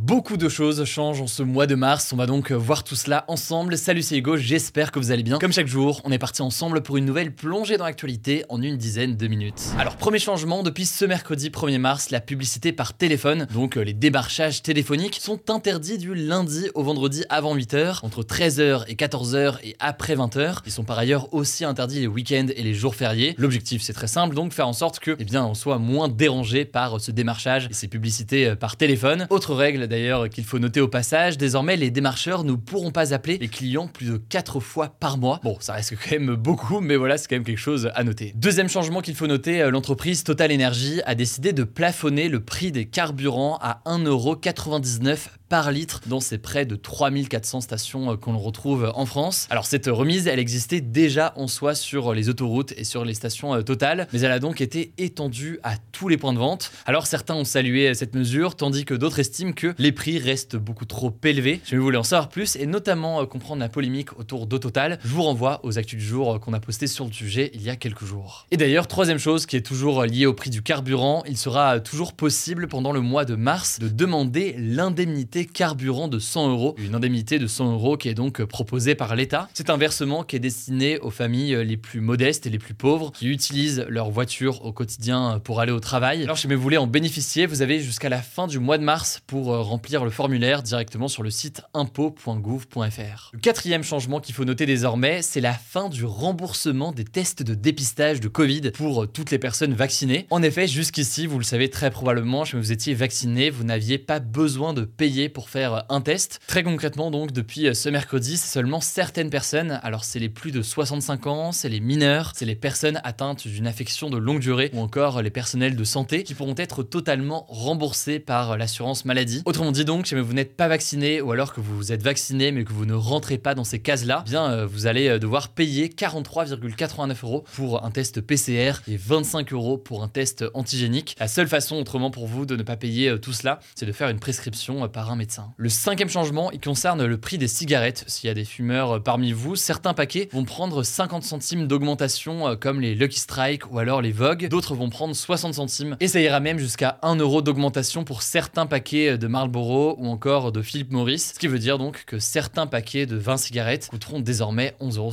Beaucoup de choses changent en ce mois de mars, on va donc voir tout cela ensemble. Salut c'est Hugo, j'espère que vous allez bien. Comme chaque jour, on est parti ensemble pour une nouvelle plongée dans l'actualité en une dizaine de minutes. Alors premier changement, depuis ce mercredi 1er mars, la publicité par téléphone, donc euh, les démarchages téléphoniques, sont interdits du lundi au vendredi avant 8h, entre 13h et 14h et après 20h. Ils sont par ailleurs aussi interdits les week-ends et les jours fériés. L'objectif c'est très simple, donc faire en sorte que eh bien, on soit moins dérangé par ce démarchage et ces publicités euh, par téléphone. Autre règle d'ailleurs qu'il faut noter au passage, désormais les démarcheurs ne pourront pas appeler les clients plus de 4 fois par mois. Bon, ça reste quand même beaucoup, mais voilà, c'est quand même quelque chose à noter. Deuxième changement qu'il faut noter, euh, l'entreprise Total Energy a décidé de plafonner le prix des carburants à 1,99€ par litre dans ces près de 3400 stations euh, qu'on retrouve en France. Alors cette remise, elle existait déjà en soi sur les autoroutes et sur les stations euh, Total, mais elle a donc été étendue à tous les points de vente. Alors certains ont salué cette mesure, tandis que d'autres estiment que les prix restent beaucoup trop élevés. Si vous voulez en savoir plus et notamment euh, comprendre la polémique autour d'Autotal, je vous renvoie aux actus du jour qu'on a posté sur le sujet il y a quelques jours. Et d'ailleurs, troisième chose qui est toujours liée au prix du carburant, il sera toujours possible pendant le mois de mars de demander l'indemnité carburant de 100 euros. Une indemnité de 100 euros qui est donc proposée par l'État. C'est un versement qui est destiné aux familles les plus modestes et les plus pauvres qui utilisent leur voiture au quotidien pour aller au travail. Alors, si vous voulez en bénéficier, vous avez jusqu'à la fin du mois de mars pour euh, remplir le formulaire directement sur le site impôt.gouv.fr. Le quatrième changement qu'il faut noter désormais, c'est la fin du remboursement des tests de dépistage de Covid pour toutes les personnes vaccinées. En effet, jusqu'ici, vous le savez très probablement, si vous étiez vacciné, vous n'aviez pas besoin de payer pour faire un test. Très concrètement, donc, depuis ce mercredi, c'est seulement certaines personnes, alors c'est les plus de 65 ans, c'est les mineurs, c'est les personnes atteintes d'une affection de longue durée ou encore les personnels de santé qui pourront être totalement remboursés par l'assurance maladie. Autrement dit donc, si vous n'êtes pas vacciné ou alors que vous êtes vacciné mais que vous ne rentrez pas dans ces cases-là, eh bien euh, vous allez euh, devoir payer 43,89 euros pour un test PCR et 25 euros pour un test antigénique. La seule façon autrement pour vous de ne pas payer euh, tout cela, c'est de faire une prescription par un Le cinquième changement, il concerne le prix des cigarettes. S'il y a des fumeurs euh, parmi vous, certains paquets vont prendre 50 centimes d'augmentation euh, comme les Lucky Strike ou alors les Vogue. D'autres vont prendre 60 centimes et ça ira même jusqu'à 1 euro d'augmentation pour certains paquets euh, de Marlboro ou encore de Philip Morris. Ce qui veut dire donc que certains paquets de 20 cigarettes coûteront désormais 11,50 euros.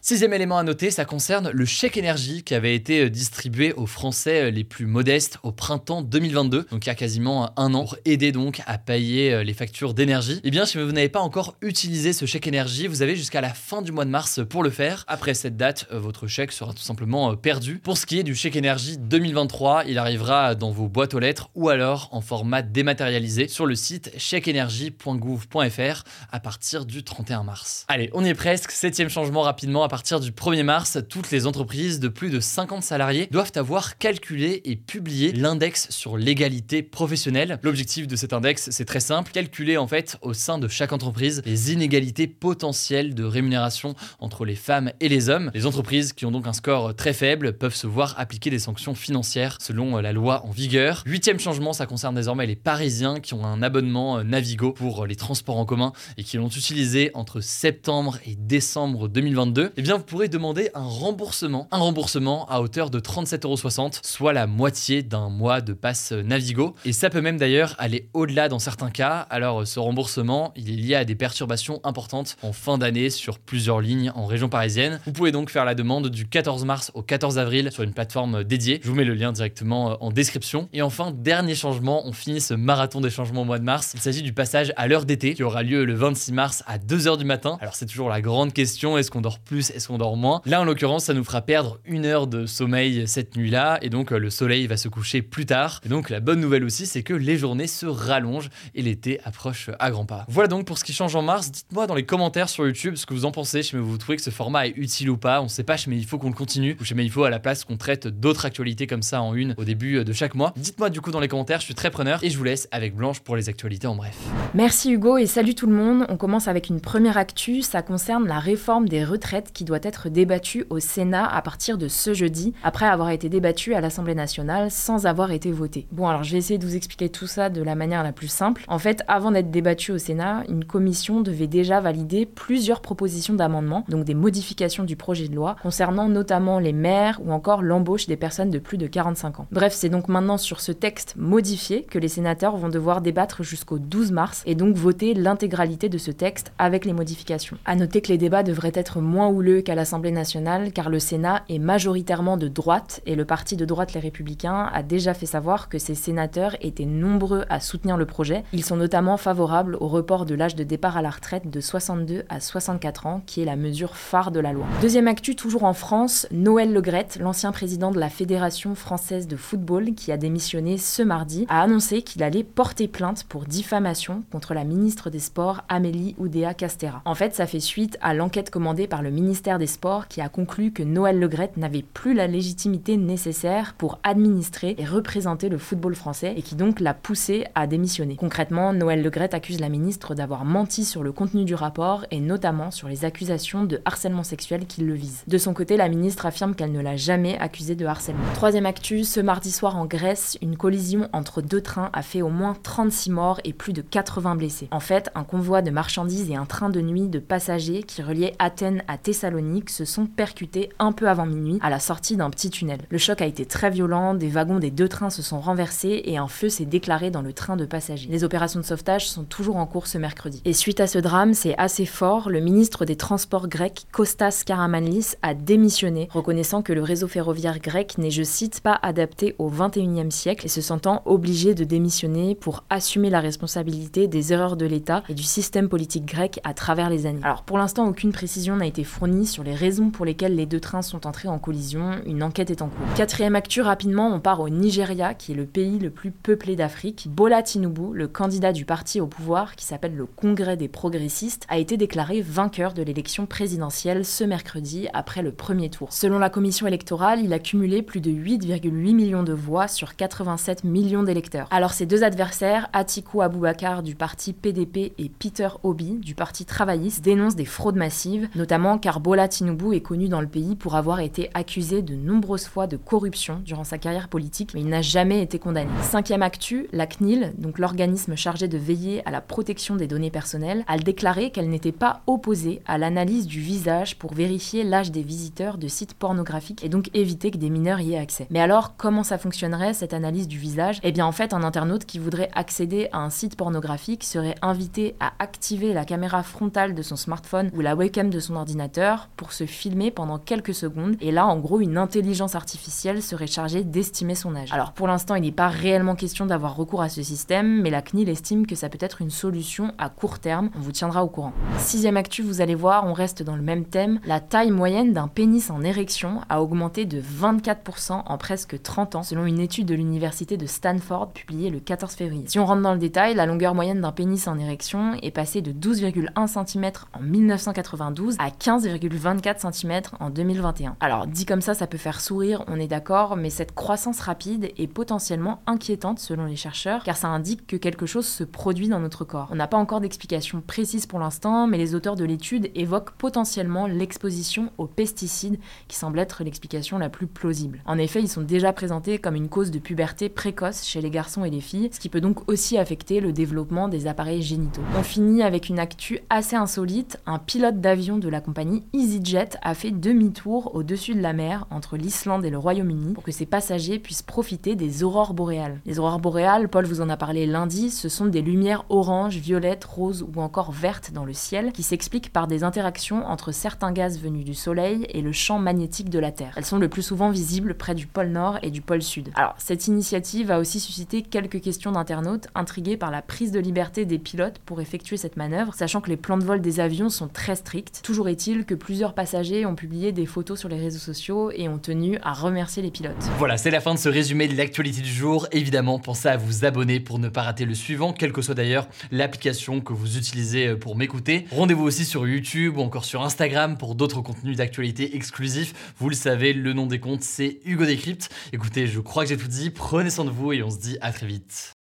Sixième élément à noter, ça concerne le chèque énergie qui avait été distribué aux Français les plus modestes au printemps 2022, donc il y a quasiment un an, pour aider donc à payer euh, les factures d'énergie, eh bien si vous n'avez pas encore utilisé ce chèque énergie, vous avez jusqu'à la fin du mois de mars pour le faire. Après cette date, euh, votre chèque sera tout simplement euh, perdu. Pour ce qui est du chèque énergie 2023, il arrivera dans vos boîtes aux lettres ou alors en format dématérialisé sur le site chèqueénergie.gouv.fr à partir du 31 mars. Allez, on y est presque. Septième changement rapidement. À partir du 1er mars, toutes les entreprises de plus de 50 salariés doivent avoir calculé et publié l'index sur l'égalité professionnelle. L'objectif de cet index, c'est très simple, calculer en fait au sein de chaque entreprise les inégalités potentielles de rémunération entre les femmes et les hommes. Les entreprises qui ont donc un score très faible peuvent se voir appliquer des sanctions financières selon la loi en vigueur. Huitième changement, ça concerne désormais les Parisiens qui ont un abonnement Navigo pour les transports en commun et qui l'ont utilisé entre septembre et décembre 2022. Eh bien, vous pourrez demander un remboursement, un remboursement à hauteur de 37,60€, soit la moitié d'un mois de passe Navigo. Et ça peut même d'ailleurs aller au-delà dans certains cas. Alors ce remboursement, il est lié à des perturbations importantes en fin d'année sur plusieurs lignes en région parisienne. Vous pouvez donc faire la demande du 14 mars au 14 avril sur une plateforme dédiée. Je vous mets le lien directement euh, en description. Et enfin, dernier changement, on finit ce marathon des changements au mois de mars. Il s'agit du passage à l'heure d'été qui aura lieu le 26 mars à 2h du matin. Alors c'est toujours la grande question, est-ce qu'on dort plus, est-ce qu'on dort moins? Là en l'occurrence, ça nous fera perdre une heure de sommeil cette nuit-là et donc euh, le soleil va se coucher plus tard. Et donc la bonne nouvelle aussi, c'est que les journées se rallongent et les l'été approche à grands pas. Voilà donc pour ce qui change en mars. Dites-moi dans les commentaires sur YouTube ce que vous en pensez. Je me vous trouvez que ce format est utile ou pas. On sait pas, mais il faut qu'on le continue. Ou mais il faut à la place qu'on traite d'autres actualités comme ça en une au début de chaque mois. Dites-moi du coup dans les commentaires, je suis très preneur et je vous laisse avec Blanche pour les actualités en bref. Merci Hugo et salut tout le monde. On commence avec une première actu. Ça concerne la réforme des retraites qui doit être débattue au Sénat à partir de ce jeudi, après avoir été débattue à l'Assemblée nationale sans avoir été votée. Bon, alors je vais essayer de vous expliquer tout ça de la manière la plus simple. En fait, avant d'être débattue au Sénat, une commission devait déjà valider plusieurs propositions d'amendements, donc des modifications du projet de loi, concernant notamment les maires ou encore l'embauche des personnes de plus de 45 ans. Bref, c'est donc maintenant sur ce texte modifié que les sénateurs vont devoir débattre jusqu'au 12 mars et donc voter l'intégralité de ce texte avec les modifications. À noter que les débats devraient être moins houleux qu'à l'Assemblée nationale car le Sénat est majoritairement de droite et le parti de droite Les Républicains a déjà fait savoir que ses sénateurs étaient nombreux à soutenir le projet. Ils sont notamment favorables au report de l'âge de départ à la retraite de 62 à 64 ans qui est la mesure phare de la loi. Deuxième actu toujours en France, Noël Legrette, l'ancien président de la Fédération française de football qui a démissionné ce mardi, a annoncé qu'il allait porter plainte pour diffamation contre la ministre des Sports Amélie Oudéa Castera. En fait, ça fait suite à l'enquête commandée par le ministère des Sports qui a conclu que Noël Legrette n'avait plus la légitimité nécessaire pour administrer et représenter le football français et qui donc l'a poussé à démissionner. Concrètement, Noël Legrette accuse la ministre d'avoir menti sur le contenu du rapport et notamment sur les accusations de harcèlement sexuel qui le visent. De son côté, la ministre affirme qu'elle ne l'a jamais accusé de harcèlement. Troisième actu, ce mardi soir en Grèce, une collision entre deux trains a fait au moins 36 morts et plus de 80 blessés. En fait, un convoi de marchandises et un train de nuit de passagers qui reliait Athènes à Thessalonique se sont percutés un peu avant minuit à la sortie d'un petit tunnel. Le choc a été très violent, des wagons des deux trains se sont renversés et un feu s'est déclaré dans le train de passagers. Les opérations de sauvetage sont toujours en cours ce mercredi. Et suite à ce drame, c'est assez fort, le ministre des Transports grec, Kostas Karamanlis, a démissionné, reconnaissant que le réseau ferroviaire grec n'est, je cite, pas adapté au 21e siècle et se sentant obligé de démissionner pour assumer la responsabilité des erreurs de l'État et du système politique grec à travers les années. Alors pour l'instant, aucune précision n'a été fournie sur les raisons pour lesquelles les deux trains sont entrés en collision, une enquête est en cours. Quatrième actu, rapidement, on part au Nigeria, qui est le pays le plus peuplé d'Afrique. Bola Tinubu, le candidat du parti au pouvoir, qui s'appelle le Congrès des progressistes, a été déclaré vainqueur de l'élection présidentielle ce mercredi après le premier tour. Selon la commission électorale, il a cumulé plus de 8,8 millions de voix sur 87 millions d'électeurs. Alors ses deux adversaires, Atiku Abubakar du parti PDP et Peter Obi du parti travailliste, dénoncent des fraudes massives, notamment car Bola Tinubu est connu dans le pays pour avoir été accusé de nombreuses fois de corruption durant sa carrière politique, mais il n'a jamais été condamné. Cinquième actu, la CNIL, donc l'organisme chargé de veiller à la protection des données personnelles, a déclaré qu'elle n'était pas opposée à l'analyse du visage pour vérifier l'âge des visiteurs de sites pornographiques et donc éviter que des mineurs y aient accès. Mais alors, comment ça fonctionnerait cette analyse du visage? Eh bien, en fait, un internaute qui voudrait accéder à un site pornographique serait invité à activer la caméra frontale de son smartphone ou la webcam de son ordinateur pour se filmer pendant quelques secondes. Et là, en gros, une intelligence artificielle serait chargée d'estimer son âge. Alors, pour l'instant, il n'est pas réellement question d'avoir recours à ce système, mais la CNIL estime que ça peut être une solution à court terme. On vous tiendra au courant. Sixième actu, vous allez voir, on reste dans le même thème. La taille moyenne d'un pénis en érection a augmenté de 24% en presque 30 ans, selon une étude de l'université de Stanford publiée le 14 février. Si on rentre dans le détail, la longueur moyenne d'un pénis en érection est passée de 12,1 cm en 1992 à 15,24 cm en 2021. Alors, dit comme ça, ça peut faire sourire, on est d'accord, mais cette croissance rapide est potentiellement inquiétante selon les chercheurs, car ça indique que quelque chose se produit dans notre corps. On n'a pas encore d'explication précise pour l'instant, mais les auteurs de l'étude évoquent potentiellement l'exposition aux pesticides, qui semble être l'explication la plus plausible. En effet, ils sont déjà présentés comme une cause de puberté précoce chez les garçons et les filles, ce qui peut donc aussi affecter le développement des appareils génitaux. On finit avec une actu assez insolite, un pilote d'avion de la compagnie EasyJet a fait demi-tour au-dessus de la mer entre l'Islande et le Royaume-Uni pour que ses passagers puissent profiter des aurores boréales. Les aurores boréales, Paul vous en a parlé lundi, ce sont des lumières orange, violettes, roses ou encore vertes dans le ciel qui s'expliquent par des interactions entre certains gaz venus du Soleil et le champ magnétique de la Terre. Elles sont le plus souvent visibles près du pôle Nord et du pôle Sud. Alors, cette initiative a aussi suscité quelques questions d'internautes intrigués par la prise de liberté des pilotes pour effectuer cette manœuvre, sachant que les plans de vol des avions sont très stricts. Toujours est-il que plusieurs passagers ont publié des photos sur les réseaux sociaux et ont tenu à remercier les pilotes. Voilà, c'est la fin de ce résumé de l'actualité du jour. Évidemment, pensez à vous abonner pour ne pas rater le suivant. Quelle que soit d'ailleurs l'application que vous utilisez euh, pour m'écouter. Rendez-vous aussi sur YouTube ou encore sur Instagram pour d'autres contenus d'actualité exclusifs. Vous le savez, le nom des comptes, c'est Hugo Décrypte. Écoutez, je crois que j'ai tout dit. Prenez soin de vous et on se dit à très vite.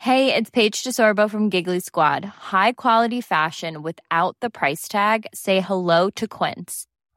Hey, it's Paige DeSorbo from Giggly Squad. High quality fashion without the price tag. Say hello to Quince.